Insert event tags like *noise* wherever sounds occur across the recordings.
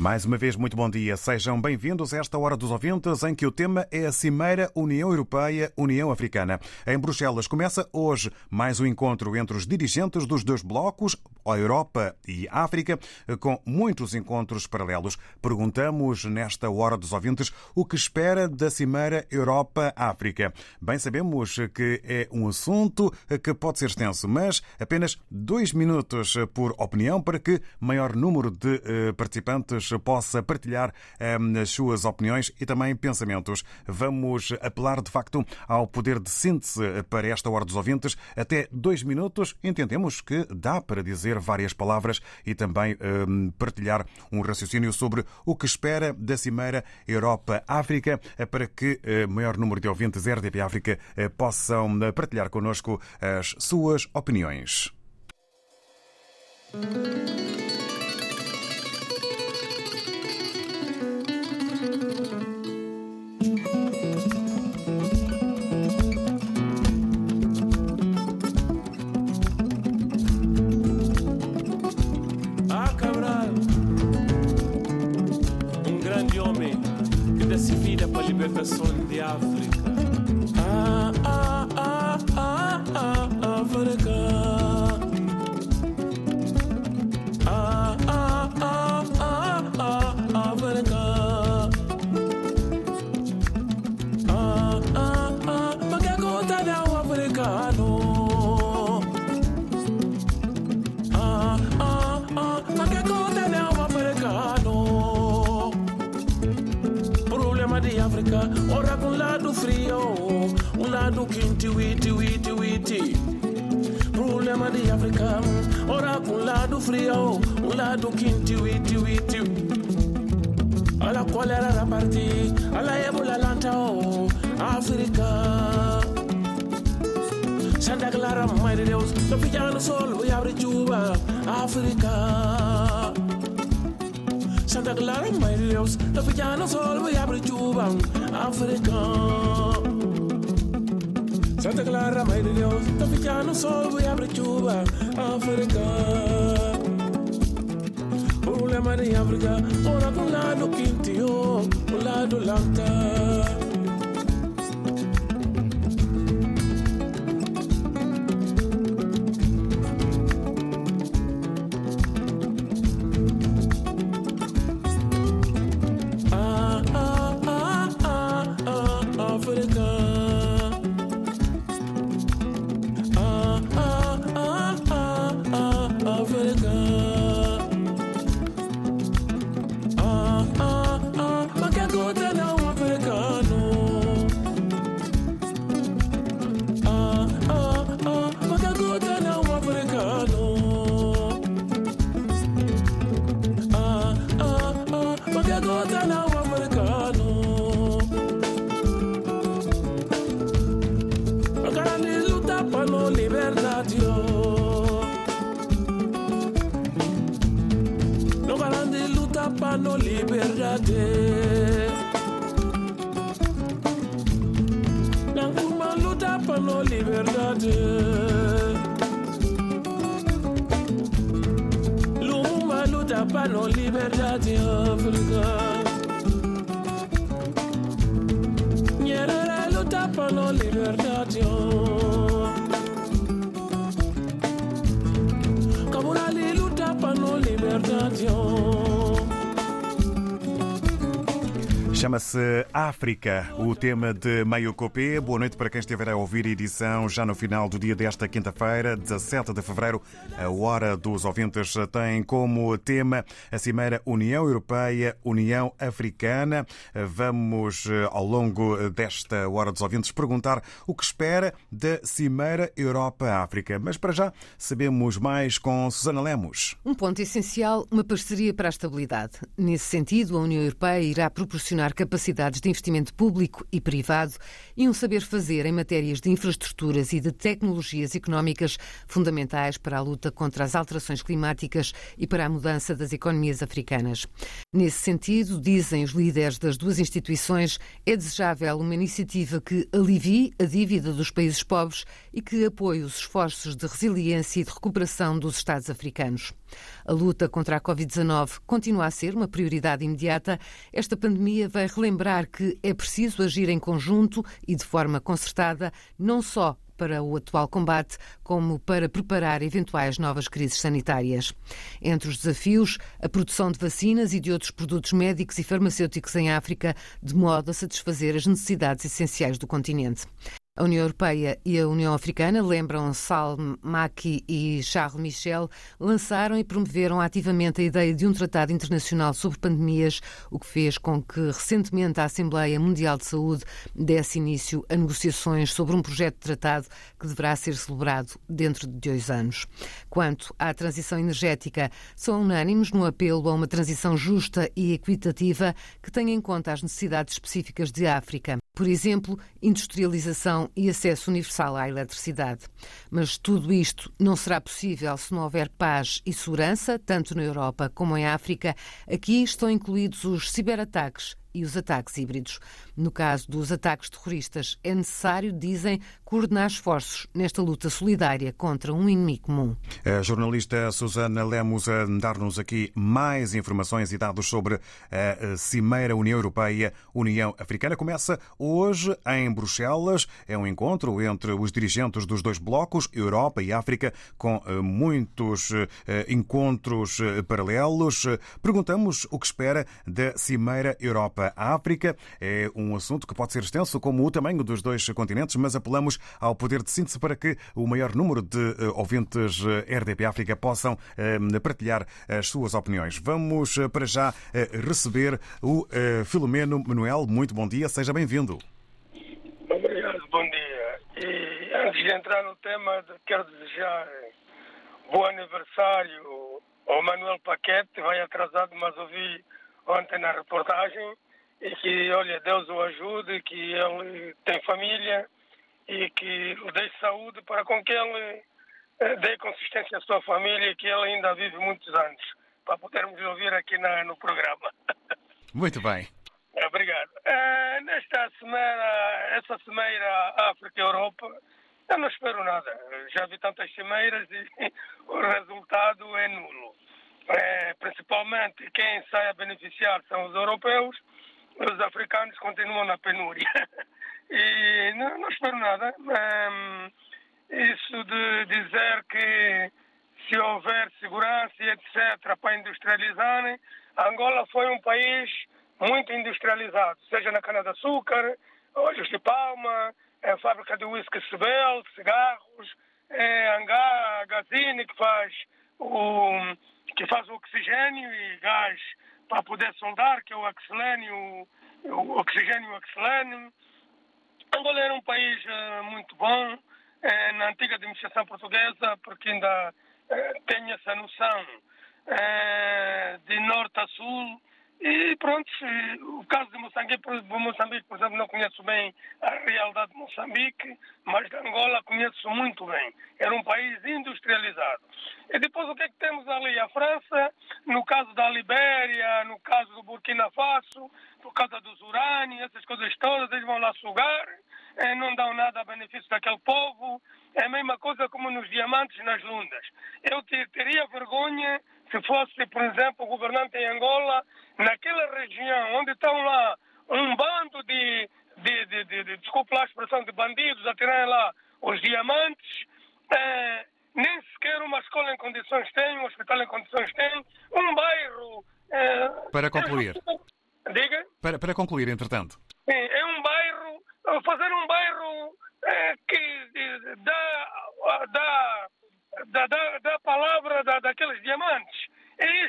Mais uma vez, muito bom dia. Sejam bem-vindos a esta Hora dos Ouvintes, em que o tema é a Cimeira União Europeia-União Africana. Em Bruxelas começa hoje mais um encontro entre os dirigentes dos dois blocos, a Europa e a África, com muitos encontros paralelos. Perguntamos nesta Hora dos Ouvintes o que espera da Cimeira Europa-África. Bem sabemos que é um assunto que pode ser extenso, mas apenas dois minutos por opinião para que maior número de eh, possa partilhar as suas opiniões e também pensamentos. Vamos apelar, de facto, ao poder de síntese para esta Hora dos Ouvintes. Até dois minutos, entendemos que dá para dizer várias palavras e também um, partilhar um raciocínio sobre o que espera da Cimeira Europa-África para que o maior número de ouvintes RDP África possam partilhar connosco as suas opiniões. Vida para a libertação de África. Ah, ah, ah, ah, um lado quente, witi, witi, witi. Problema de África, ora com um lado frio, um lado quente, witi, witi. Ala cólera da parte, ala ebola lanta, África. Santa Clara, mãe de Deus, no pijano sol, voy a abrir Cuba, África. Santa Clara, mãe de Deus, no pijano sol, voy a abrir Cuba, África. Santa Clara, mãe de Deus, no pijano sol, voy a abrir Cuba, África. Problema de África, ora com lado quintio, um lado lanta. Luta para no liberdade. Lumumba luta para no Chama-se África, o tema de Meio Copé. Boa noite para quem estiver a ouvir a edição já no final do dia desta quinta-feira, 17 de fevereiro. A Hora dos Ouvintes tem como tema a Cimeira União Europeia, União Africana. Vamos, ao longo desta Hora dos Ouvintes, perguntar o que espera da Cimeira Europa-África. Mas para já sabemos mais com Susana Lemos. Um ponto essencial, uma parceria para a estabilidade. Nesse sentido, a União Europeia irá proporcionar capacidades de investimento público e privado e um saber fazer em matérias de infraestruturas e de tecnologias económicas fundamentais para a luta contra as alterações climáticas e para a mudança das economias africanas. Nesse sentido, dizem os líderes das duas instituições, é desejável uma iniciativa que alivie a dívida dos países pobres e que apoie os esforços de resiliência e de recuperação dos Estados africanos. A luta contra a Covid-19 continua a ser uma prioridade imediata. Esta pandemia vai relembrar que é preciso agir em conjunto e de forma concertada, não só para o atual combate, como para preparar eventuais novas crises sanitárias. Entre os desafios, a produção de vacinas e de outros produtos médicos e farmacêuticos em África, de modo a satisfazer as necessidades essenciais do continente. A União Europeia e a União Africana, lembram Salm Maki e Charles Michel, lançaram e promoveram ativamente a ideia de um tratado internacional sobre pandemias, o que fez com que recentemente a Assembleia Mundial de Saúde desse início a negociações sobre um projeto de tratado que deverá ser celebrado dentro de dois anos. Quanto à transição energética, são unânimes no apelo a uma transição justa e equitativa que tenha em conta as necessidades específicas de África. Por exemplo, industrialização e acesso universal à eletricidade. Mas tudo isto não será possível se não houver paz e segurança, tanto na Europa como em África. Aqui estão incluídos os ciberataques e os ataques híbridos. No caso dos ataques terroristas, é necessário, dizem, coordenar esforços nesta luta solidária contra um inimigo comum. A jornalista Susana Lemos a dar-nos aqui mais informações e dados sobre a Cimeira União Europeia-União Africana. Começa hoje em Bruxelas. É um encontro entre os dirigentes dos dois blocos, Europa e África, com eh, muitos eh, encontros eh, paralelos. Perguntamos o que espera da Cimeira Europa-África. É um assunto que pode ser extenso, como o tamanho dos dois continentes, mas apelamos ao poder de síntese para que o maior número de ouvintes RDP África possam partilhar as suas opiniões. Vamos para já receber o Filomeno Manuel. Muito bom dia, seja bem-vindo. Obrigado, bom dia. E antes de entrar no tema, quero desejar bom aniversário ao Manuel Paquete, vai atrasado, mas ouvi ontem na reportagem, e que, olha, Deus o ajude, que ele tem família e que o dê saúde para com que ele dê consistência à sua família e que ele ainda vive muitos anos, para podermos ouvir aqui na, no programa. *laughs* Muito bem. Obrigado. Uh, nesta semana, essa cimeira África-Europa, eu não espero nada. Já vi tantas cimeiras e *laughs* o resultado é nulo. É, principalmente quem sai a beneficiar são os europeus, os africanos continuam na penúria. *laughs* e não, não espero nada. Um, isso de dizer que se houver segurança etc. para industrializarem, Angola foi um país muito industrializado, seja na cana-de-açúcar, óleos de palma, é, fábrica de whisky Sebel, cigarros, é, Angá, Gazine, que faz o que faz o oxigênio e gás para poder soldar, que é o oxilênio, oxigênio e o oxilênio. Angola era um país uh, muito bom uh, na antiga administração portuguesa, porque ainda uh, tem essa noção de norte a sul e pronto, o caso de Moçambique, Moçambique, por exemplo, não conheço bem a realidade de Moçambique, mas de Angola conheço muito bem. Era um país industrializado. E depois o que é que temos ali? A França, no caso da Libéria, no caso do Burkina Faso, por causa dos urânios, essas coisas todas, eles vão lá sugar, não dão nada a benefício daquele povo. É a mesma coisa como nos diamantes nas lundas. Eu teria vergonha se fosse, por exemplo, o governante em Angola, naquela região onde estão lá um bando de, de, de, de, de desculpa lá a expressão, de bandidos a tirarem lá os diamantes, eh, nem sequer uma escola em condições tem, um hospital em condições tem, um bairro. Eh, Para concluir. Diga? Para, para concluir, entretanto. Sim, é um bairro, fazer um bairro é, que dá, dá, dá, dá, dá palavra da, daqueles diamantes. É,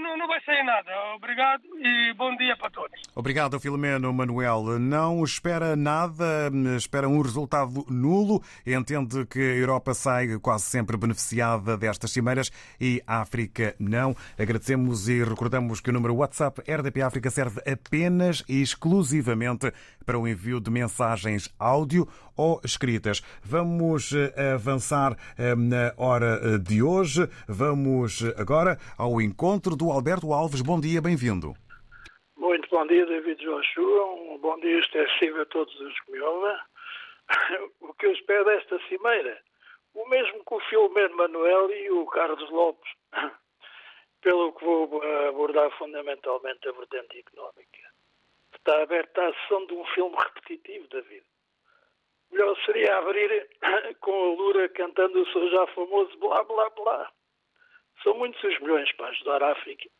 não, não vai sair nada. Obrigado e bom dia para todos. Obrigado, Filomeno Manuel. Não espera nada, espera um resultado nulo. Entende que a Europa sai quase sempre beneficiada destas cimeiras e a África não. Agradecemos e recordamos que o número WhatsApp RDP África serve apenas e exclusivamente para o envio de mensagens áudio ou escritas. Vamos eh, avançar eh, na hora eh, de hoje. Vamos agora ao encontro do Alberto Alves. Bom dia, bem-vindo. Muito bom dia, David Joshua. Um bom dia extensivo a todos os que me ouvem. *laughs* O que eu espero desta cimeira, o mesmo que o Filomeno Manuel e o Carlos Lopes, *laughs* pelo que vou abordar fundamentalmente a vertente económica. Está aberta a sessão de um filme repetitivo da vida. Melhor seria abrir *laughs* com a Lura cantando o seu já famoso blá blá blá. São muitos os milhões para ajudar a África.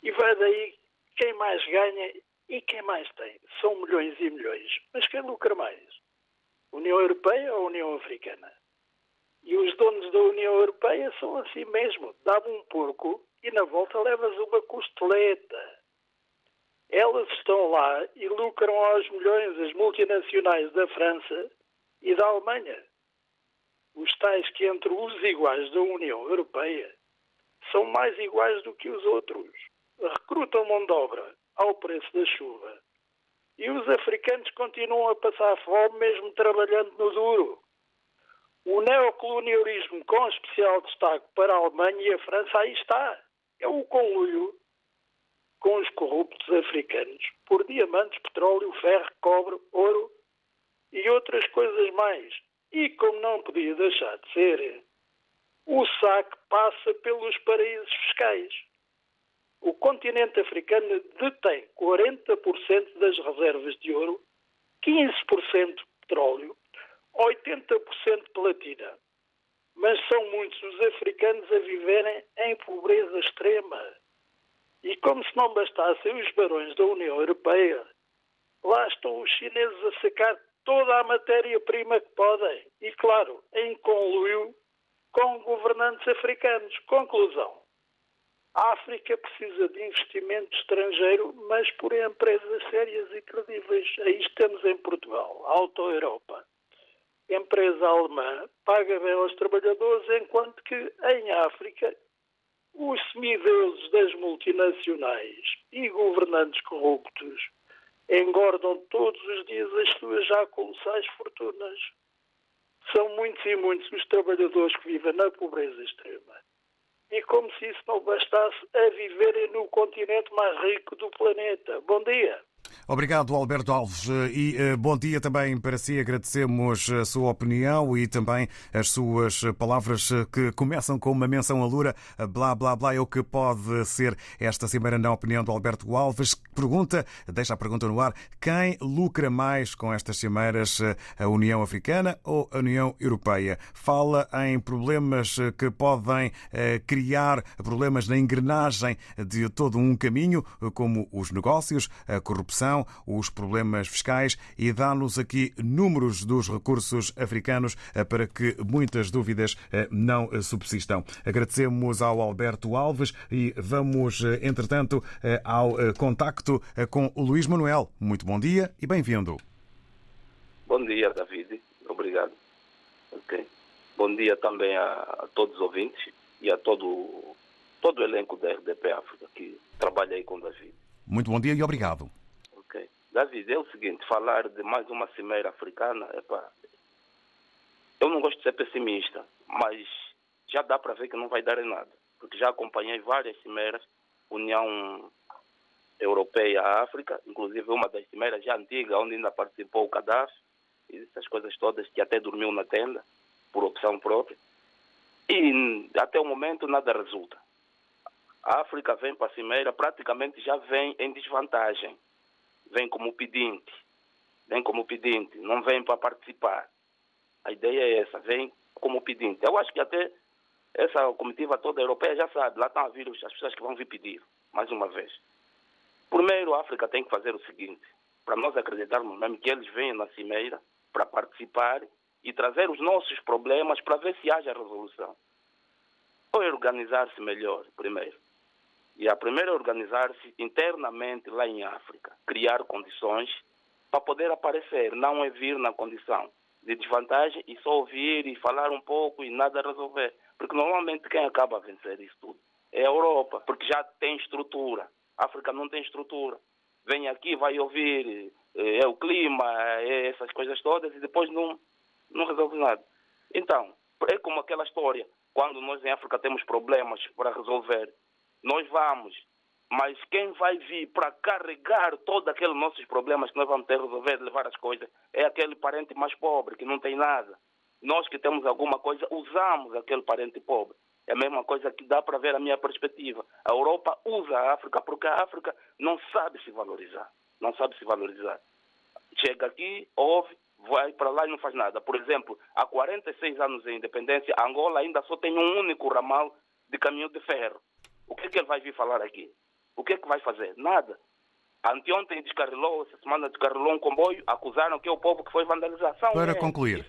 E vai daí quem mais ganha e quem mais tem. São milhões e milhões. Mas quem lucra mais? União Europeia ou União Africana? E os donos da União Europeia são assim mesmo. Dá-me um porco e na volta levas uma costeleta. Elas estão lá e lucram aos milhões as multinacionais da França e da Alemanha. Os tais que entre os iguais da União Europeia são mais iguais do que os outros. Recrutam mão de obra ao preço da chuva. E os africanos continuam a passar fome mesmo trabalhando no duro. O neocolonialismo com especial destaque para a Alemanha e a França aí está. É o conluio com os corruptos africanos por diamantes, petróleo, ferro, cobre, ouro e outras coisas mais. E como não podia deixar de ser, o saque passa pelos paraísos fiscais. O continente africano detém 40% das reservas de ouro, 15% de petróleo, 80% de platina. Mas são muitos os africanos a viverem em pobreza extrema. E como se não bastassem os barões da União Europeia, lá estão os chineses a sacar toda a matéria-prima que podem. E, claro, em conluio com governantes africanos. Conclusão. A África precisa de investimento estrangeiro, mas por empresas sérias e credíveis. Aí estamos em Portugal, Auto Europa. Empresa alemã paga bem aos trabalhadores, enquanto que em África os semideuses das multinacionais e governantes corruptos engordam todos os dias as suas já colossais fortunas. São muitos e muitos os trabalhadores que vivem na pobreza extrema. E como se isso não bastasse, a viverem no continente mais rico do planeta. Bom dia. Obrigado, Alberto Alves, e uh, bom dia também para si. Agradecemos a sua opinião e também as suas palavras que começam com uma menção à Lura. Blá, blá, blá, é o que pode ser esta cimeira na opinião do Alberto Alves. Pergunta, deixa a pergunta no ar, quem lucra mais com estas cimeiras, a União Africana ou a União Europeia? Fala em problemas que podem criar problemas na engrenagem de todo um caminho, como os negócios, a corrupção, os problemas fiscais e dá-nos aqui números dos recursos africanos eh, para que muitas dúvidas eh, não eh, subsistam. Agradecemos ao Alberto Alves e vamos, entretanto, ao contacto com o Luís Manuel. Muito bom dia e bem-vindo. Bom dia, David. Obrigado. Okay. Bom dia também a, todos os ouvintes e a todo, todo o elenco da RDP África que trabalha aí com David. Muito bom dia e obrigado. David, é o seguinte, falar de mais uma cimeira africana, epa, eu não gosto de ser pessimista, mas já dá para ver que não vai dar em nada, porque já acompanhei várias cimeiras, União Europeia África, inclusive uma das cimeiras já antiga, onde ainda participou o Gaddafi, e essas coisas todas, que até dormiu na tenda, por opção própria. E até o momento nada resulta. A África vem para a cimeira, praticamente já vem em desvantagem vem como pedinte, vem como pedinte, não vem para participar. A ideia é essa, vem como pedinte. Eu acho que até essa comitiva toda europeia já sabe, lá estão a vir as pessoas que vão vir pedir, mais uma vez. Primeiro, a África tem que fazer o seguinte: para nós acreditarmos mesmo que eles venham na cimeira para participar e trazer os nossos problemas para ver se haja resolução. Ou organizar-se melhor, primeiro. E a primeira é organizar-se internamente lá em África, criar condições para poder aparecer, não é vir na condição de desvantagem e só ouvir e falar um pouco e nada resolver. Porque normalmente quem acaba a vencer isso tudo é a Europa, porque já tem estrutura. A África não tem estrutura. Vem aqui, vai ouvir, eh, é o clima, é essas coisas todas e depois não, não resolve nada. Então, é como aquela história, quando nós em África temos problemas para resolver, nós vamos, mas quem vai vir para carregar todos aqueles nossos problemas que nós vamos ter que resolver, levar as coisas, é aquele parente mais pobre, que não tem nada. Nós que temos alguma coisa, usamos aquele parente pobre. É a mesma coisa que dá para ver a minha perspectiva. A Europa usa a África porque a África não sabe se valorizar. Não sabe se valorizar. Chega aqui, ouve, vai para lá e não faz nada. Por exemplo, há 46 anos de independência, Angola ainda só tem um único ramal de caminho de ferro. O que é que ele vai vir falar aqui? O que é que vai fazer? Nada. Anteontem descarrilou, essa semana descarrilou um comboio, acusaram que é o povo que foi vandalização. Para é. concluir.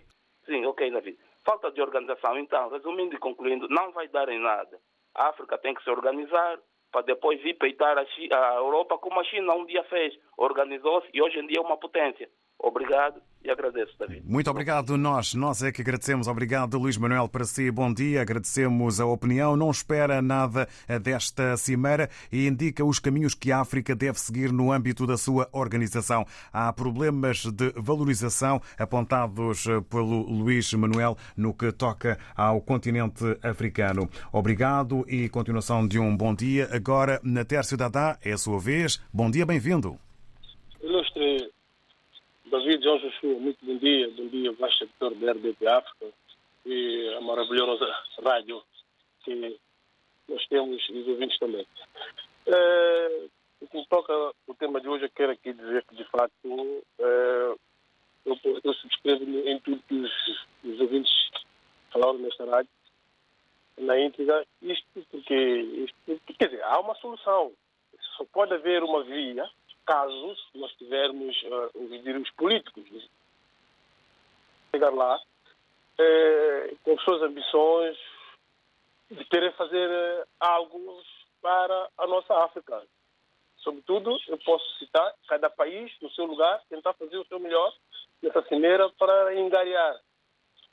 Sim, ok, David. Falta de organização. Então, resumindo e concluindo, não vai dar em nada. A África tem que se organizar para depois vir peitar a, Chi- a Europa como a China um dia fez. Organizou-se e hoje em dia é uma potência. Obrigado e agradeço, David. Muito obrigado, nós. Nós é que agradecemos. Obrigado, Luís Manuel, para si. Bom dia. Agradecemos a opinião. Não espera nada desta cimeira e indica os caminhos que a África deve seguir no âmbito da sua organização. Há problemas de valorização apontados pelo Luís Manuel no que toca ao continente africano. Obrigado e continuação de um bom dia. Agora, Natércio Dadá, é a sua vez. Bom dia, bem-vindo. Ilustre David João Joshua, muito bom dia. Bom dia, vasto editor da RDP África e a maravilhosa rádio que nós temos e os ouvintes também. É, o que me toca o tema de hoje, eu quero aqui dizer que, de facto, é, eu, eu subscrevo em tudo que os, os ouvintes falaram nesta rádio, na íntegra, isto porque, isto, quer dizer, há uma solução. Só pode haver uma via caso nós tivermos uh, os políticos chegar lá eh, com suas ambições de querer fazer eh, algo para a nossa África. Sobretudo, eu posso citar cada país no seu lugar tentar fazer o seu melhor nessa cimeira para engariar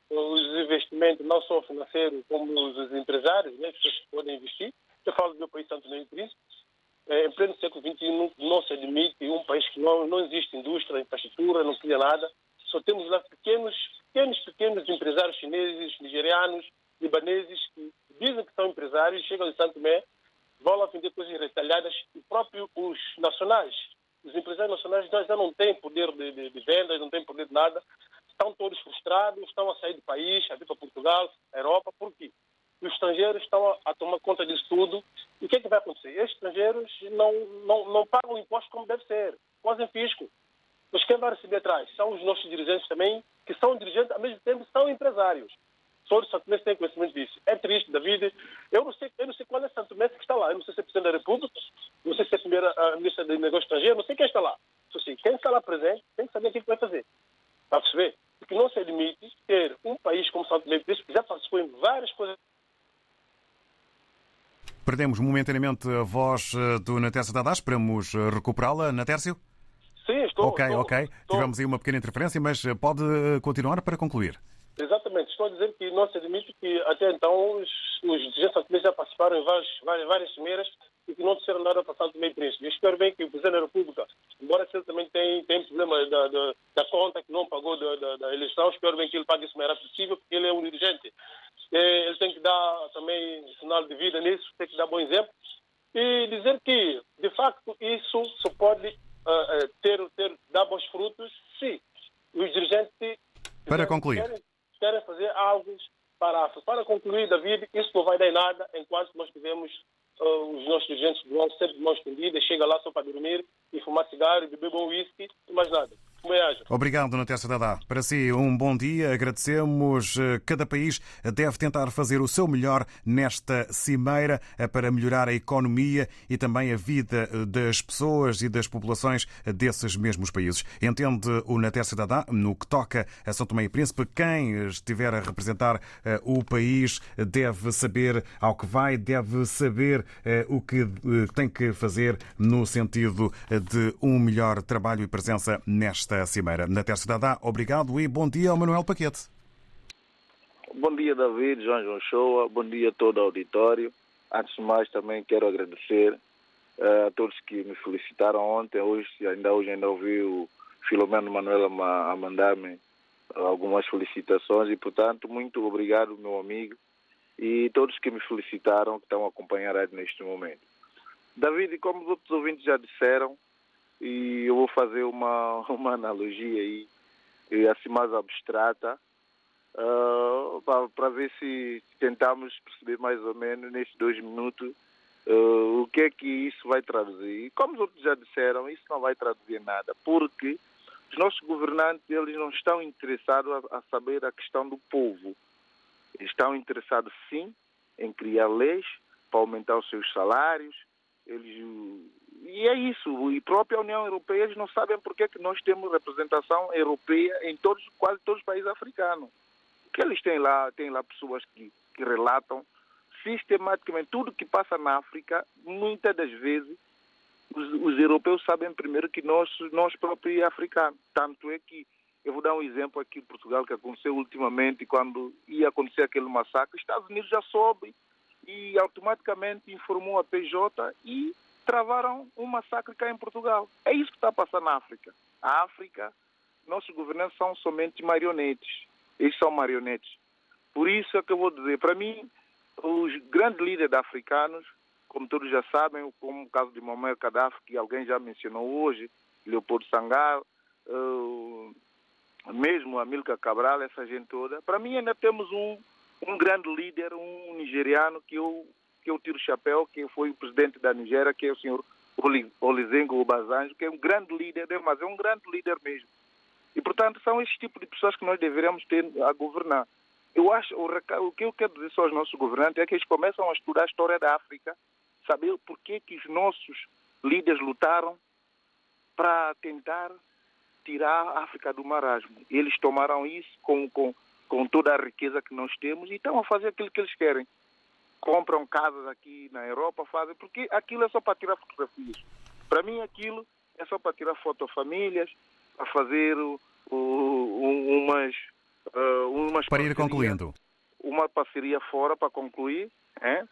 os investimentos, não só financeiros, como os empresários, né, que podem investir. Eu falo do meu país, Santo Príncipe, em pleno século XXI não, se admite um país que não, não existe indústria, infraestrutura, não cria nada. Só temos lá pequenos, pequenos, pequenos empresários chineses, nigerianos, libaneses, que dizem que são empresários, chegam em Santo Tomé, vão lá vender coisas retalhadas e próprio os nacionais, os empresários nacionais já não têm poder de, de, de vendas, não têm poder de nada, estão todos frustrados, estão a sair do país, a vir para Portugal, a Europa, por quê? Os estrangeiros estão a, a, tomar conta disso tudo. E o que é que vai acontecer? Estes estrangeiros não, não, não pagam impostos como deve ser, fazem fisco. Mas quem vai receber atrás? São os nossos dirigentes também, que são dirigentes, ao mesmo tempo são empresários. Todos Santo Tomé têm conhecimento disso. É triste, David. Eu não sei, eu não sei qual é Santo Tomé que está lá. Eu não sei se é Presidente da República, não sei se é a primeira a Ministra de Negócios Estrangeiros, não sei quem está lá. Só sei, quem está lá presente tem que saber o que vai fazer. Para perceber? Porque não se admite ter um país como Santo Tomé que já participou em várias coisas Perdemos momentaneamente a voz eh, do Natércio Dadá. Esperamos eh, recuperá-la. Natércio? Sim, estou. Ok, estou, ok. Estou. Tivemos aí uma pequena interferência, mas eh, pode continuar para concluir. Exatamente. Estou a dizer que não se admite que até então os, os dirigentes já participaram em várias, várias, várias cimeiras e que não disseram nada para Santo Meio Príncipe. Eu espero bem que o Presidente da República, embora ele também tem, tem problema da, da, da conta que não pagou da, da, da, eleição, espero bem que ele pague isso o mais rápido possível, porque ele é um dirigente. Ele tem que dar também sinal de vida nisso, tem que dar bom exemplo. E dizer que, de facto, isso só pode uh, ter, ter, dar bons frutos se os dirigentes para concluir. Querem, querem fazer algo para Para concluir, David, isso não vai dar em nada enquanto nós tivermos uh, os nossos dirigentes vão sempre de mãos estendidas, chega lá só para dormir e fumar cigarro, beber bom whisky e mais nada. Bem-aja. Obrigado, Natécio Dadá. Para si, um bom dia. Agradecemos. Cada país deve tentar fazer o seu melhor nesta cimeira para melhorar a economia e também a vida das pessoas e das populações desses mesmos países. Entende o Natécio Dadá, no que toca a São Tomé e Príncipe, quem estiver a representar o país deve saber ao que vai, deve saber o que tem que fazer no sentido de um melhor trabalho e presença nesta cimeira. Na Dadá, obrigado e bom dia ao Manuel Paquete. Bom dia, David, João João Shoa, bom dia a todo o auditório. Antes de mais, também quero agradecer uh, a todos que me felicitaram ontem, hoje, ainda hoje ainda ouvi o Filomeno Manuel a mandar-me algumas felicitações e, portanto, muito obrigado, meu amigo, e todos que me felicitaram, que estão a acompanhar neste momento. David, como os outros ouvintes já disseram, e eu vou fazer uma, *laughs* uma analogia aí, assim mais abstrata, uh, para ver se tentamos perceber mais ou menos nestes dois minutos uh, o que é que isso vai traduzir. E como os outros já disseram, isso não vai traduzir nada, porque os nossos governantes eles não estão interessados a, a saber a questão do povo. Eles estão interessados sim em criar leis para aumentar os seus salários, eles, e é isso. E própria União Europeia, eles não sabem porque é que nós temos representação europeia em todos, quase todos os países africanos. Que eles têm lá, têm lá pessoas que, que relatam sistematicamente tudo que passa na África, muitas das vezes os, os, europeus sabem primeiro que nós, nós próprios africanos. Tanto é que, eu vou dar um exemplo aqui em Portugal que aconteceu ultimamente, quando ia acontecer aquele massacre, os Estados Unidos já soube e automaticamente informou a PJ e travaram um massacre cá em Portugal. É isso que está a passar na África. A África, nossos governantes são somente marionetes. Eles são marionetes. Por isso é que eu vou dizer, para mim, os grandes líderes africanos, como todos já sabem, como o caso de Muammar Gaddafi, que alguém já mencionou hoje, Leopoldo Sangal, uh, mesmo Amílcar Cabral, essa gente toda, para mim ainda temos um, um grande líder, um nigeriano que eu, que eu tiro o chapéu, que foi o presidente da Nigéria, que é o senhor Olizengo Obasanjo, que é um grande líder, mas é um grande líder mesmo. E, portanto, são esses tipos de pessoas que nós deveríamos ter a governar. Eu acho, o, que eu quero dizer aos nossos governantes é que eles começam a estudar a história da África, saber por que, que os nossos líderes lutaram para tentar tirar a África do marasmo. Eles tomaram isso com, com, com toda a riqueza que nós temos e estão a fazer aquilo que eles querem. Compram casas aqui na Europa, fazem, porque aquilo é só para tirar fotografias. Para mim, aquilo é só para tirar fotofamílias, para fazer uh, umas, uh, umas. Para ir concluindo. Uma parceria fora para concluir, é?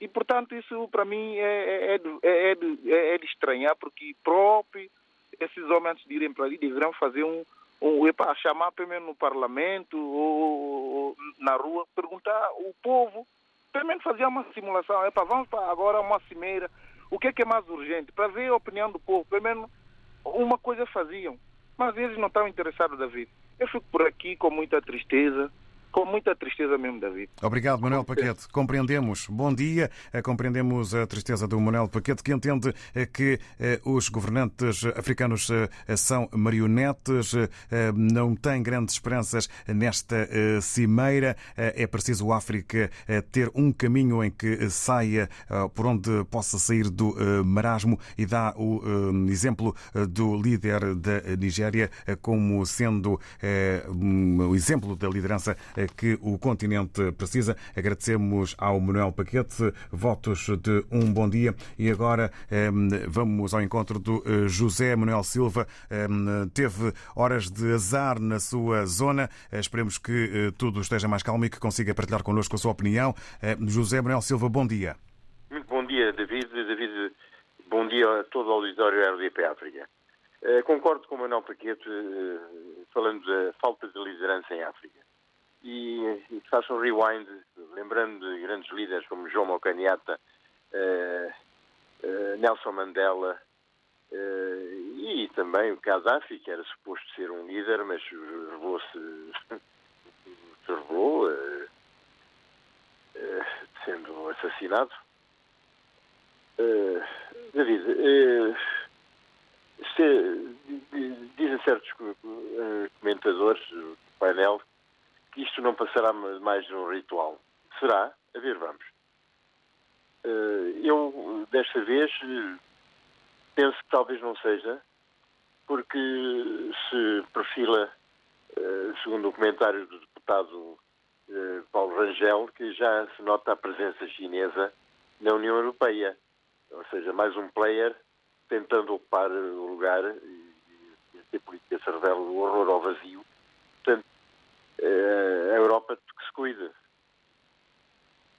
E, portanto, isso para mim é, é, é, é, é de estranhar, porque próprio esses homens de irem para ali deverão fazer um, é para chamar primeiro no parlamento ou, ou, na rua, perguntar o povo, primeiro fazer uma simulação, para vamos para agora uma cimeira, o que é que é mais urgente, para ver a opinião do povo, primeiro uma coisa faziam, mas eles não estão interessados, David. Eu fico por aqui com muita tristeza, com muita tristeza mesmo, David. Obrigado, Manuel Paquete. Compreendemos. Bom dia. Eh, compreendemos a tristeza do Manuel Paquete, que entende eh, que eh, os governantes africanos são marionetes, não têm grandes esperanças nesta cimeira. É preciso a África ter um caminho em que saia por onde possa sair do marasmo e dá o exemplo do líder da Nigéria como sendo o exemplo da liderança que o continente precisa. Agradecemos ao Manuel Paquete votos de um bom dia e agora ehm, vamos ao encontro do eh, José Manuel Silva. Ehm, teve horas de azar na sua zona. Eh, esperemos que eh, tudo esteja mais calmo e que consiga partilhar connosco a sua opinião. José Manuel Silva, bom dia. Muito bom dia, David. David, bom dia a todo o auditório RDP África. Concordo com o Manuel Paquete falando da falta de liderança em África e, e que faça um rewind, lembrando de grandes líderes como Jomo Kenyatta, uh, uh, Nelson Mandela uh, e também o Gaddafi, que era suposto ser um líder, mas revelou-se, *laughs* se revelou sendo assassinado. David, dizem certos comentadores do painel isto não passará mais de um ritual. Será? A ver, vamos. Uh, eu, desta vez, penso que talvez não seja, porque se perfila, uh, segundo o comentário do deputado Paulo Rangel, que já se nota a presença chinesa na União Europeia. Ou seja, mais um player tentando ocupar o lugar e, e a política se revela o horror ao vazio. Portanto, eh, a Europa que se cuida.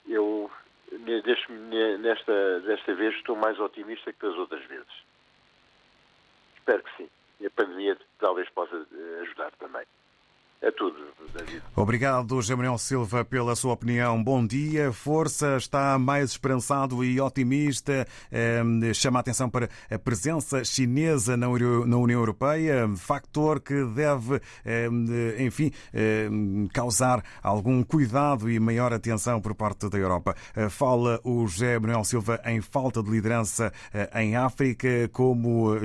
Eu, nesta, desta vez, estou mais otimista que das outras vezes. Espero que sim. E a pandemia talvez possa eh, ajudar também. É tudo. Obrigado, José Manuel Silva, pela sua opinião. Bom dia, força, está mais esperançado e otimista. Eh, chama a atenção para a presença chinesa na União Europeia, factor que deve, eh, enfim, eh, causar algum cuidado e maior atenção por parte da Europa. Eh, fala o José Manuel Silva em falta de liderança eh, em África, como eh,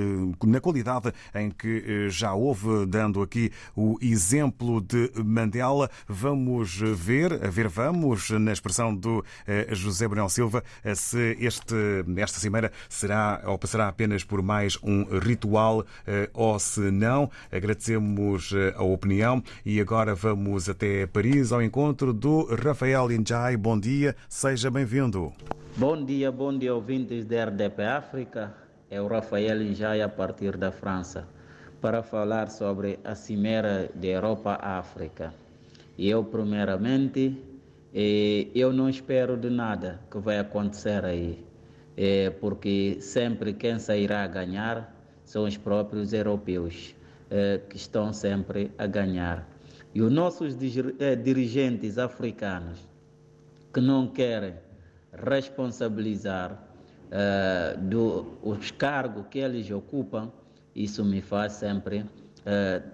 na qualidade em que já houve, dando aqui o exemplo de Mandela. Vamos ver, a ver, vamos, na expressão do eh, José Manuel Silva, eh, se este, esta cimeira será ou passará apenas por mais um ritual eh, ou se não. Agradecemos a opinião e agora vamos até Paris ao encontro do Rafael Injai. Bom dia, seja bem-vindo. Bom dia, bom dia, ouvintes da RDP África. É o Rafael Injai a partir da França para falar sobre a Cimeira de Europa-África. Eu, primeiramente, eh, eu não espero de nada que vai acontecer aí, eh, porque sempre quem sairá a ganhar são os próprios europeus, eh, que estão sempre a ganhar. E os nossos dirigentes africanos, que não querem responsabilizar dos cargos que eles ocupam, isso me faz sempre, uh,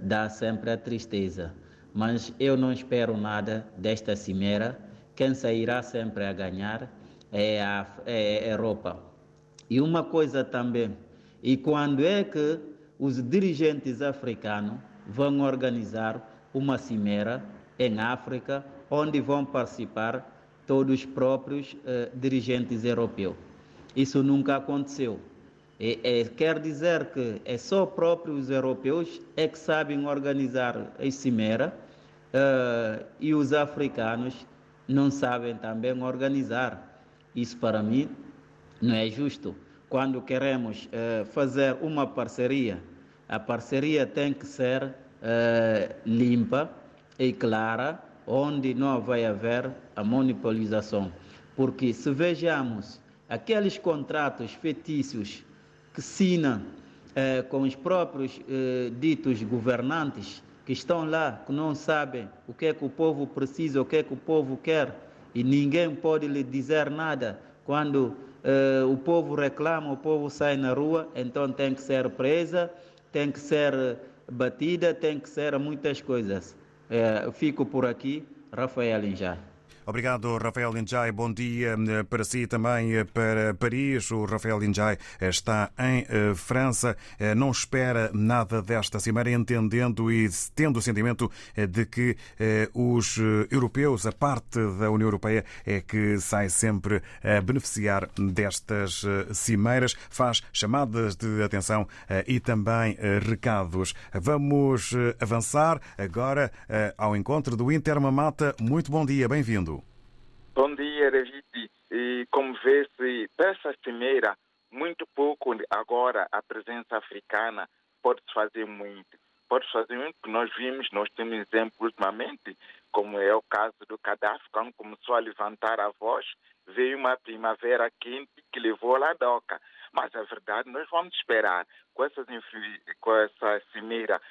dá sempre a tristeza. Mas eu não espero nada desta cimeira. Quem sairá sempre a ganhar é a, é Europa. E uma coisa também, e quando é que os dirigentes africanos vão organizar uma cimeira em África, onde vão participar todos os próprios uh, dirigentes europeus? Isso nunca aconteceu. É, é, quer dizer que é só próprios europeus é que sabem organizar a cimeira uh, e os africanos não sabem também organizar. Isso para mim não é justo. Quando queremos uh, fazer uma parceria, a parceria tem que ser uh, limpa e clara, onde não vai haver a monopolização. Porque se vejamos aqueles contratos fetícios que Sina, eh, com os próprios eh, ditos governantes que estão lá, que não sabem o que é que o povo precisa, o que é que o povo quer, e ninguém pode lhe dizer nada. Quando eh, o povo reclama, o povo sai na rua, então tem que ser presa, tem que ser batida, tem que ser muitas coisas. Eh, fico por aqui, Rafael Injai. Obrigado, Rafael Injai. Bom dia eh, para si também eh, para Paris. O Rafael Injai eh, está em França. Não espera nada desta cimeira, entendendo e tendo o sentimento de que os europeus, a parte da União Europeia, é que sai sempre a beneficiar destas cimeiras. Faz chamadas de atenção e também recados. Vamos avançar agora ao encontro do Intermamata. Muito bom dia, bem-vindo. Bom dia, David. E como vê-se, dessa cimeira, muito pouco agora a presença africana pode fazer muito. Pode fazer muito, porque nós vimos, nós temos exemplos ultimamente, como é o caso do Gaddafi, quando começou a levantar a voz, veio uma primavera quente que levou a doca. Mas a verdade, nós vamos esperar com, essas, com essa cimeira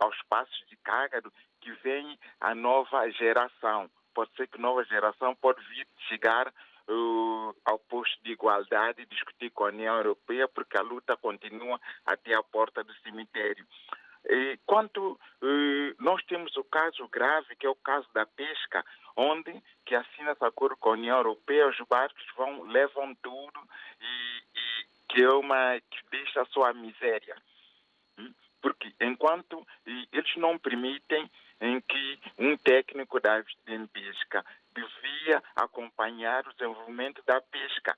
aos passos de Cágado que vem a nova geração pode ser que nova geração pode vir chegar uh, ao posto de igualdade e discutir com a União Europeia, porque a luta continua até a porta do cemitério. E quanto uh, nós temos o caso grave, que é o caso da pesca, onde que assina-se acordo com a União Europeia, os barcos vão, levam tudo e, e que é uma que deixa a miséria. Hum? Porque enquanto eles não permitem em que um técnico da pesca devia acompanhar o desenvolvimento da pesca.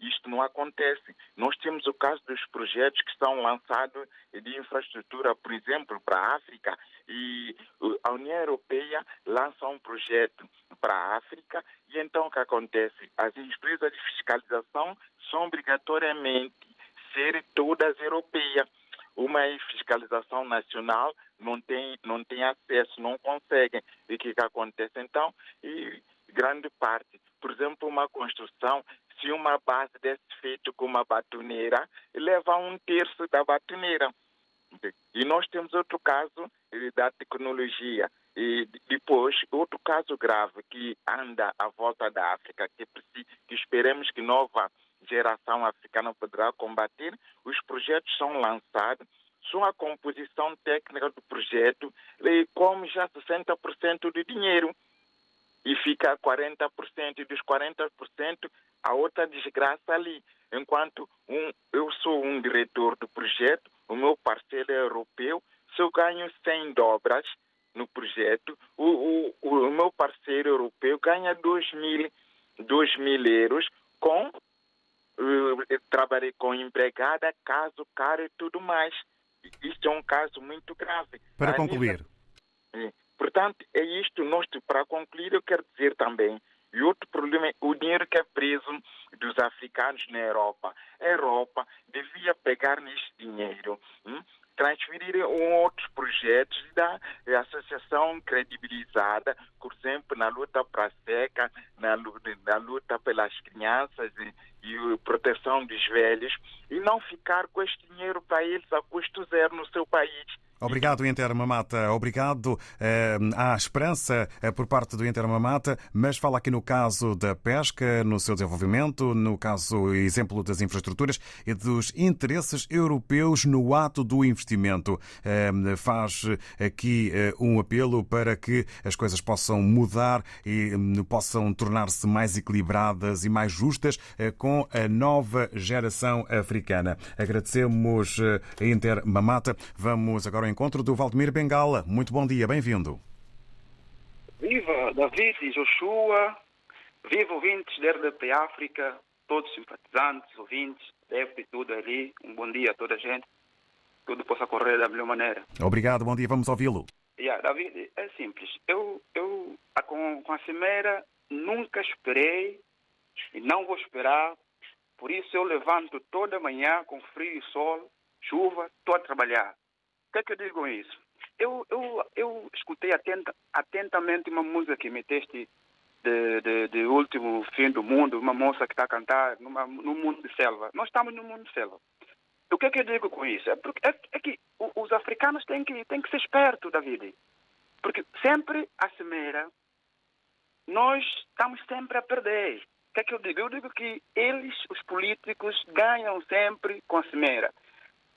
Isto não acontece. Nós temos o caso dos projetos que são lançados de infraestrutura, por exemplo, para a África, e a União Europeia lança um projeto para a África, e então o que acontece? As empresas de fiscalização são obrigatoriamente ser todas europeias. Uma fiscalização nacional não tem, não tem acesso, não conseguem. E o que, que acontece então? E grande parte, por exemplo, uma construção, se uma base desse feito com uma batoneira, leva um terço da batoneira. E nós temos outro caso eh, da tecnologia. E depois, outro caso grave que anda à volta da África, que, que esperemos que nova geração africana poderá combater, os projetos são lançados, só a composição técnica do projeto come já 60% do dinheiro. E fica 40% e dos 40% a outra desgraça ali. Enquanto um, eu sou um diretor do projeto, o meu parceiro é europeu, se eu ganho 100 dobras no projeto, o, o, o meu parceiro europeu ganha 2 mil, 2 mil euros com uh, trabalhei com empregada, caso caro e tudo mais. Isto é um caso muito grave. Para concluir. Nível, Portanto, é isto. Nós, para concluir, eu quero dizer também, e outro problema é o dinheiro que é preso dos africanos na Europa. A Europa devia pegar neste dinheiro, hum, transferir em outros projetos da associação credibilizada, por exemplo, na luta para a seca, na, na luta pelas crianças e, e proteção dos velhos, e não ficar com este dinheiro para eles a custo zero no seu país. Obrigado, Inter Mamata. Obrigado. Há esperança eh, por parte do Inter Mamata, mas fala aqui no caso da pesca, no seu desenvolvimento, no caso, exemplo das infraestruturas e dos interesses europeus no ato do investimento. Faz aqui eh, um apelo para que as coisas possam mudar e hum, possam tornar-se mais equilibradas e mais justas eh, com a nova geração africana. Agradecemos a Inter Mamata. Vamos agora ao encontro do Valdemir Bengala. Muito bom dia, bem-vindo. Viva David e Joshua, viva ouvintes da RDP África, todos simpatizantes, ouvintes, deve tudo ali. Um bom dia a toda a gente. Tudo possa correr da melhor maneira. Obrigado, bom dia, vamos ouvi-lo. Yeah, David, é simples. Eu, eu com, com a Cimeira nunca esperei e não vou esperar. Por isso eu levanto toda manhã com frio e sol, chuva, estou a trabalhar. O que é que eu digo com isso? Eu, eu, eu escutei atenta, atentamente uma música que meteste de, de, de último fim do mundo, uma moça que está a cantar numa, no mundo de selva. Nós estamos no mundo de selva. O que é que eu digo com isso? É, porque, é, é que os africanos têm que, têm que ser espertos, David. Porque sempre a cimeira, nós estamos sempre a perder. O que é que eu digo? Eu digo que eles, os políticos, ganham sempre com a cimeira.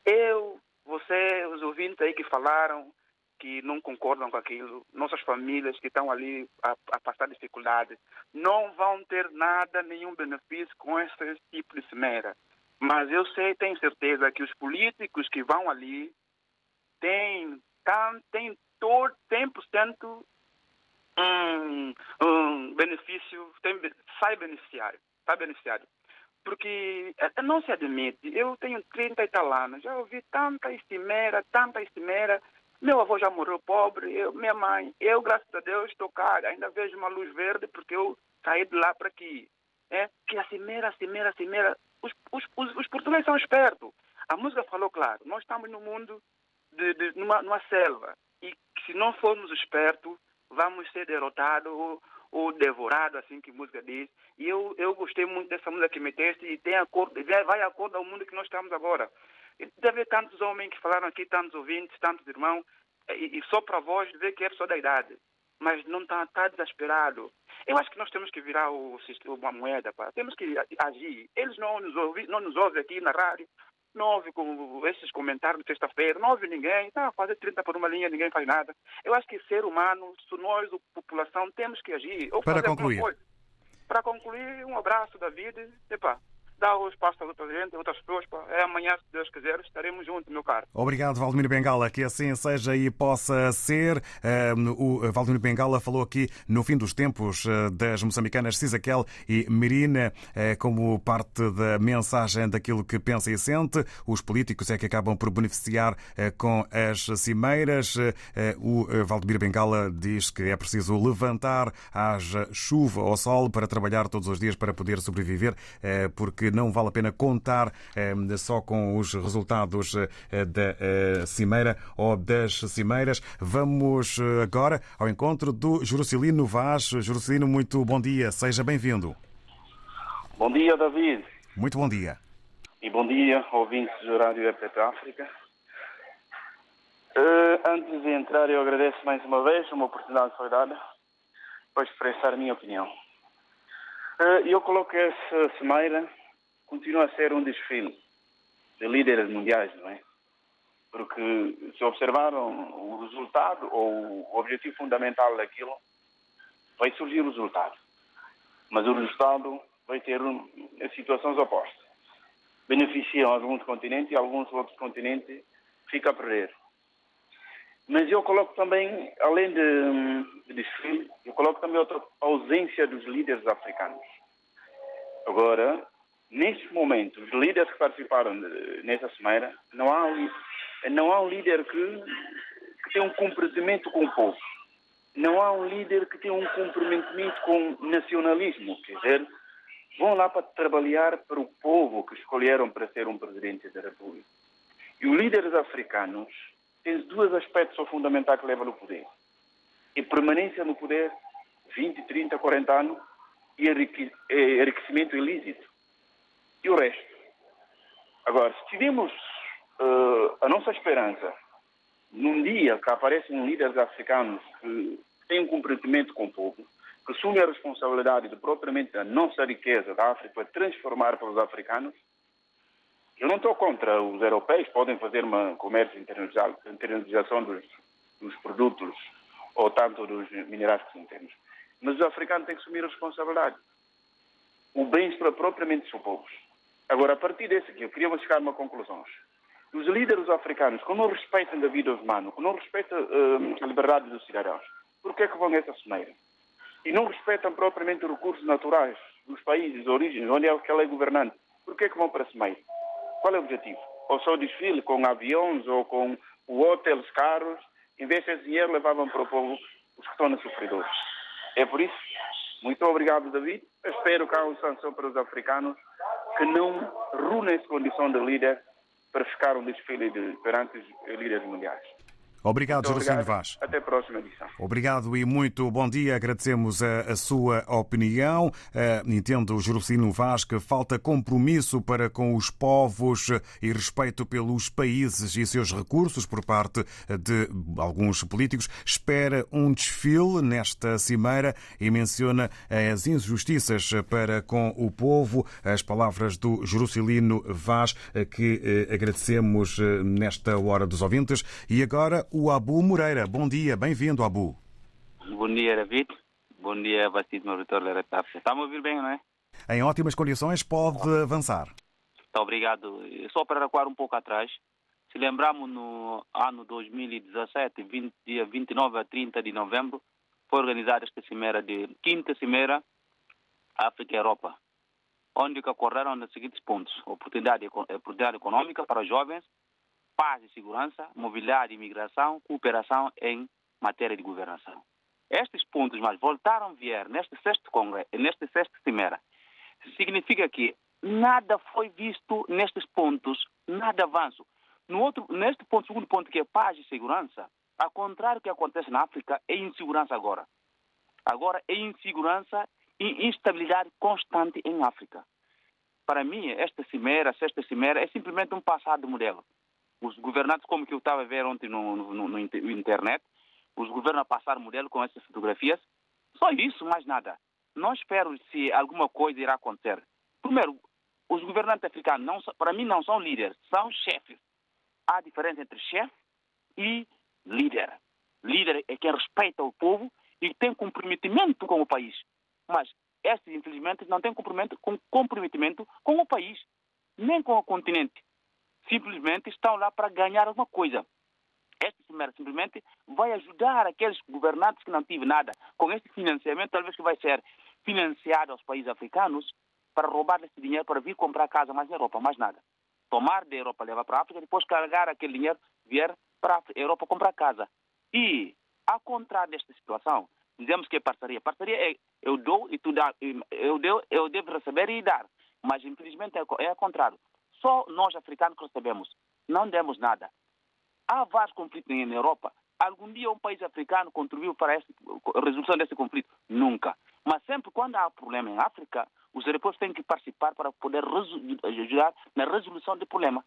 Eu você, os ouvintes aí que falaram que não concordam com aquilo, nossas famílias que estão ali a, a passar dificuldades, não vão ter nada, nenhum benefício com esse tipo de cimeira. Mas eu sei, tenho certeza que os políticos que vão ali têm, têm todo 100% um, um benefício, tem, sai beneficiário, sai beneficiário porque eh, não se admite. Eu tenho 30 e tal anos, já ouvi tanta estimera, tanta estimera. Meu avô já morreu pobre, eu, minha mãe, eu, graças a Deus, estou cá, ainda vejo uma luz verde porque eu saí de lá para aqui. É? Que a cimeira, a cimeira, a cimeira. Os, os, os, os portugueses são espertos. A música falou claro, nós estamos no mundo, de, de, numa, numa selva. E se não formos espertos, vamos ser derrotados ou, ou devorados, assim que a música diz. E eu, eu gostei muito dessa música que meteste e tem acordo, vai acordo ao mundo que nós estamos agora. Deve haver tantos homens que falaram aqui, tantos ouvintes, tantos irmãos, e, e só para vós ver que é só da idade. Mas não está tá desesperado. Eu acho que nós temos que virar o, uma moeda, pá. temos que agir. Eles não nos, ouvem, não nos ouvem aqui na rádio, não houve com esses comentários de sexta-feira, não houve ninguém, está a fazer 30 por uma linha, ninguém faz nada. Eu acho que ser humano, se nós, a população, temos que agir. Ou Para concluir. Para concluir, um abraço, David. Epa, dá o espaço a outra gente, a outras pessoas. É amanhã, se Deus quiser, estaremos juntos, meu caro. Obrigado, Valdemir Bengala, que assim seja e possa ser. O Valdemir Bengala falou aqui no fim dos tempos das moçambicanas Cisaquel e Merina como parte da mensagem daquilo que pensa e sente. Os políticos é que acabam por beneficiar com as cimeiras. O Valdemir Bengala diz que é preciso levantar, haja chuva ou sol para trabalhar todos os dias para poder sobreviver, porque não vale a pena contar só com os resultados da cimeira ou das cimeiras. Vamos agora ao encontro do Jerusalino Vaz. Jerusalino, muito bom dia, seja bem-vindo. Bom dia, David. Muito bom dia. E bom dia, ouvintes do Rádio EPT África. Uh, antes de entrar, eu agradeço mais uma vez uma oportunidade que foi dada para expressar a minha opinião. Uh, eu coloco essa cimeira continua a ser um desfile de líderes mundiais, não é? Porque se observaram o resultado ou o objetivo fundamental daquilo, vai surgir o resultado. Mas o resultado vai ter um, situações opostas. Beneficiam alguns continentes e alguns outros continentes ficam a perder. Mas eu coloco também, além de, de desfile, eu coloco também outra ausência dos líderes africanos. Agora, neste momento, os líderes que participaram nessa semana, não há não há um líder que, que tenha um comprometimento com o povo. Não há um líder que tenha um comprometimento com o nacionalismo. Quer dizer, vão lá para trabalhar para o povo que escolheram para ser um presidente da República. E os líderes africanos têm dois aspectos fundamentais que levam ao poder. E permanência no poder, 20, 30, 40 anos, e enriquecimento ilícito e o resto. Agora, se tivermos uh, a nossa esperança num dia que aparecem líderes africanos que têm um comprometimento com o povo, que assumem a responsabilidade de propriamente a nossa riqueza da África para transformar para os africanos, eu não estou contra os europeus, podem fazer uma comércio internacionalização dos, dos produtos ou tanto dos minerais que temos. Mas os africanos têm que assumir a responsabilidade. O bem-estar propriamente dos seus povos. Agora, a partir desse aqui, eu queria chegar a uma conclusão. Os líderes africanos que não respeitam a vida humana, que não respeitam uh, a liberdade dos cidadãos, por que é que vão nessa cimeira? E não respeitam propriamente os recursos naturais dos países de origem, onde é que ela é governante, por que é que vão para a cimeira? Qual é o objetivo? Ou só desfile com aviões ou com hotéis carros, em vez de dinheiro levavam para o povo os que estão nos sofredores. É por isso, muito obrigado, David. Espero que haja uma sanção para os africanos que não reúnem essa condição de líder para ficar um desfile de, perante líderes mundiais. Obrigado, Jerusalém Vaz. Até a próxima edição. Obrigado e muito bom dia. Agradecemos a, a sua opinião. Uh, entendo, Jerusalém Vaz, que falta compromisso para com os povos e respeito pelos países e seus recursos por parte de alguns políticos. Espera um desfile nesta cimeira e menciona as injustiças para com o povo. As palavras do Jerusalino Vaz, que agradecemos nesta hora dos ouvintes. E agora o Abu Moreira. Bom dia, bem-vindo, Abu. Bom dia, David. Bom dia, Bastide Maurício Lereta. Está a me ouvir bem, não é? Em ótimas condições, pode avançar. Muito obrigado. Só para recuar um pouco atrás, se lembrarmos no ano 2017, 20, dia 29 a 30 de novembro, foi organizada esta cimeira de quinta cimeira África e Europa, onde ocorreram os seguintes pontos: oportunidade, oportunidade econômica para jovens, paz e segurança, mobilidade e imigração, cooperação em matéria de governação. Estes pontos, mas voltaram a vir neste sexto congresso, neste sexto cimeira. Significa que nada foi visto nestes pontos, nada avanço. No outro, neste ponto, segundo ponto, que é paz e segurança, ao contrário do que acontece na África, é insegurança agora. Agora é insegurança e instabilidade constante em África. Para mim, esta cimeira, sexta cimeira, é simplesmente um passado de modelo os governantes, como que eu estava a ver ontem no, no, no, internet, os governos a passar modelo com essas fotografias. Só isso, mais nada. Não espero se alguma coisa irá acontecer. Primeiro, os governantes africanos, não, para mim, não são líderes, são chefes. Há diferença entre chefe e líder. Líder é quem respeita o povo e tem comprometimento com o país. Mas estes, infelizmente, não têm comprometimento com, comprometimento com o país, nem com o continente. Simplesmente estão lá para ganhar alguma coisa. Esta cimeira simplesmente vai ajudar aqueles governantes que não tiveram nada com este financiamento, talvez que vai ser financiado aos países africanos para roubar esse dinheiro para vir comprar casa mais na Europa, mais nada. Tomar da Europa, levar para a África, depois carregar aquele dinheiro, vier para a Europa comprar casa. E, ao contrário desta situação, dizemos que é parceria. Parceria é eu dou e tu dá, eu, dou, eu devo receber e dar. Mas, infelizmente, é, é ao contrário. Só nós, africanos, que recebemos. Não demos nada. Há vários conflitos na Europa. Algum dia um país africano contribuiu para a resolução desse conflito? Nunca. Mas sempre quando há problema em África, os europeus têm que participar para poder ajudar na resolução do problema.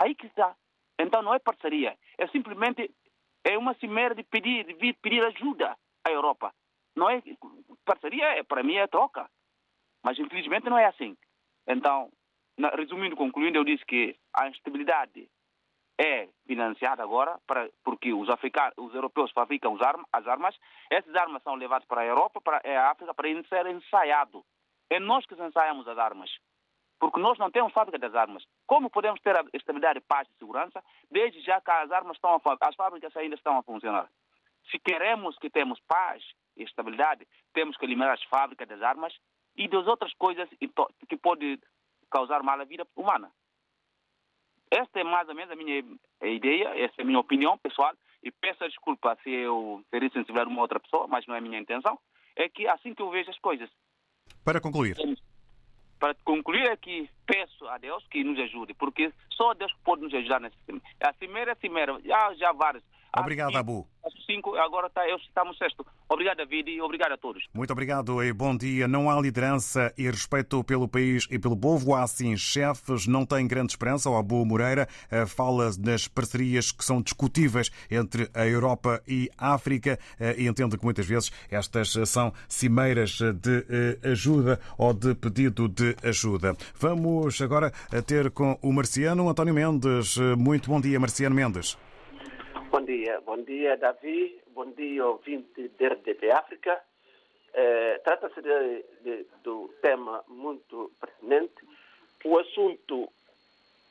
Aí que está. Então não é parceria, é simplesmente é uma cimeira de pedir, de pedir ajuda à Europa. Não é parceria, é, para mim é troca. Mas infelizmente não é assim. Então, resumindo, concluindo, eu disse que a instabilidade é financiada agora para, porque os, africanos, os europeus fabricam as armas, essas armas são levadas para a Europa, para a África, para ser ensaiado. É nós que ensaiamos as armas. Porque nós não temos fábrica das armas. Como podemos ter a estabilidade, paz e segurança, desde já que as armas estão a, as fábricas ainda estão a funcionar? Se queremos que temos paz e estabilidade, temos que eliminar as fábricas das armas e das outras coisas que podem causar mal à vida humana. Esta é mais ou menos a minha ideia, essa é a minha opinião pessoal, e peço desculpa se eu seria sensibilizar uma outra pessoa, mas não é a minha intenção. É que assim que eu vejo as coisas. Para concluir. Para concluir é que peço a Deus que nos ajude, porque só Deus pode nos ajudar nesse cimeira. A cimeira é a cimeira, já, já vários. Obrigado, Abu. Cinco, agora tá, eu estamos sexto. Obrigado, David, e obrigado a todos. Muito obrigado e bom dia. Não há liderança e respeito pelo país e pelo povo. Há sim chefes, não tem grande esperança. O Abu Moreira eh, fala das parcerias que são discutíveis entre a Europa e a África eh, e entende que muitas vezes estas são cimeiras de eh, ajuda ou de pedido de ajuda. Vamos agora ter com o Marciano António Mendes. Muito bom dia, Marciano Mendes. Bom dia, bom dia Davi, bom dia ouvinte da RDP África. Eh, Trata-se de, de, do tema muito pertinente, o assunto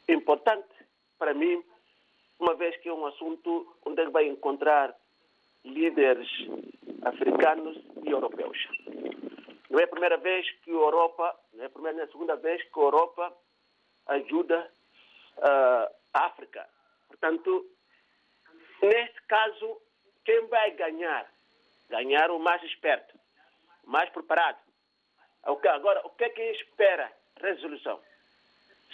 importante para mim, uma vez que é um assunto onde ele vai encontrar líderes africanos e europeus. Não é a primeira vez que a Europa, não é a primeira nem a segunda vez que a Europa ajuda uh, a África. Portanto, Neste caso, quem vai ganhar? Ganhar o mais esperto, o mais preparado. Agora, o que é que espera? Resolução.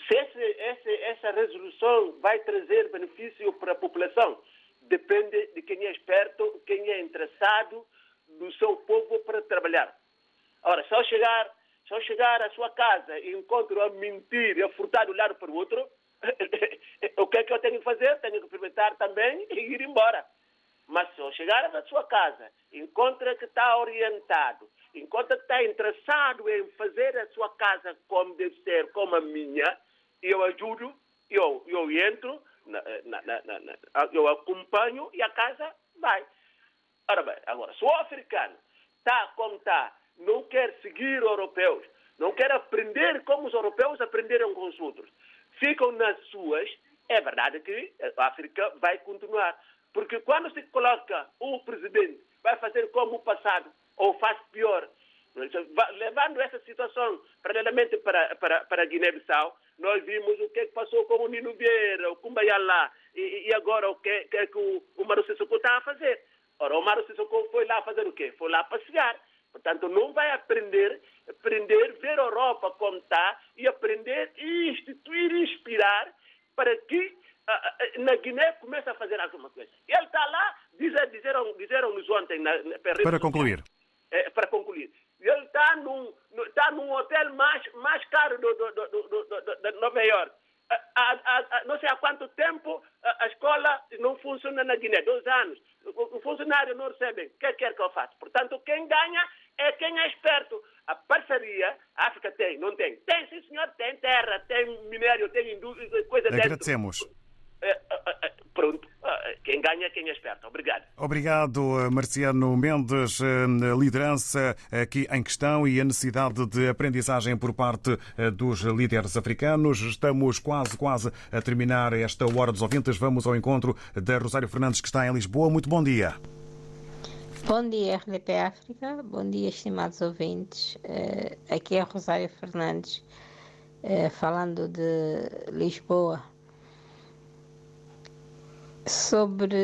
Se esse, esse, essa resolução vai trazer benefício para a população, depende de quem é esperto, quem é interessado no seu povo para trabalhar. Ora, se chegar, eu chegar à sua casa e encontro a mentir e a furtar de um lado para o outro, *laughs* o que é que eu tenho que fazer? Tenho que experimentar também *laughs* e ir embora. Mas se eu chegar na sua casa, encontra que está orientado, encontra que está interessado em fazer a sua casa como deve ser, como a minha, eu ajudo, eu, eu entro, na, na, na, eu acompanho e a casa vai. Ora bem, agora, se o africano está como está, não quer seguir europeus, não quer aprender como os europeus aprenderam com os outros, ficam nas suas, é verdade que a África vai continuar. Porque quando se coloca o presidente, vai fazer como o passado, ou faz pior, levando essa situação paralelamente para, para, para Guiné-Bissau, nós vimos o que, passou com o Nino Vieira, o Cumbayalá, e, e agora o que, que é que o, o Maro Sissoko está a fazer. Ora, o Maro Sissoko foi lá fazer o quê? Foi lá passear. Portanto, não vai aprender, aprender, ver a Europa como está e aprender e instituir e inspirar para que na Guiné comece a fazer alguma coisa. Ele está lá, disseram, disseram-nos ontem... Na, na, para concluir. É, para concluir. Ele está num, está num hotel mais, mais caro do, do, do, de Nova York. Não sei há quanto tempo a, escola não funciona na Guiné, dois anos. O, funcionário não recebe. O que quer que eu faça? Portanto, quem ganha é quem é esperto. A parceria, a África tem, não tem? Tem, sim, senhor, tem terra, tem minério, tem indústria, coisa Agradecemos. dentro. É, é, é, pronto, quem ganha quem é esperto. Obrigado. Obrigado, Marciano Mendes. Liderança aqui em questão e a necessidade de aprendizagem por parte dos líderes africanos. Estamos quase, quase a terminar esta Hora dos Ouvintes. Vamos ao encontro da Rosário Fernandes, que está em Lisboa. Muito bom dia. Bom dia, RDP África. Bom dia, estimados ouvintes. Aqui é Rosário Fernandes, falando de Lisboa. Sobre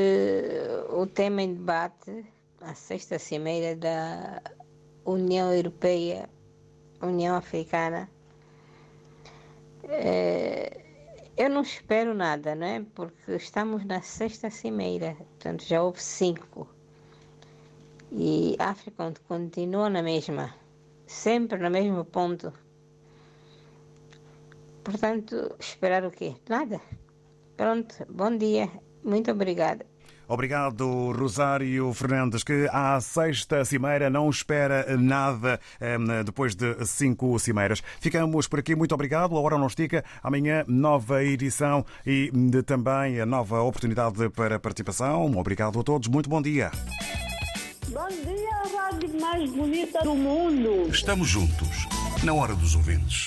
o tema em debate, a sexta cimeira da União Europeia, União Africana, eu não espero nada, não é? Porque estamos na sexta cimeira, portanto já houve cinco. E a África continua na mesma, sempre no mesmo ponto. Portanto, esperar o quê? Nada. Pronto, bom dia. Muito obrigada. Obrigado, Rosário Fernandes, que à sexta cimeira não espera nada depois de cinco cimeiras. Ficamos por aqui. Muito obrigado. A hora não estica. Amanhã, nova edição e também a nova oportunidade para participação. Obrigado a todos. Muito bom dia. Bom dia, a rádio mais bonita do mundo. Estamos juntos, na hora dos ouvintes.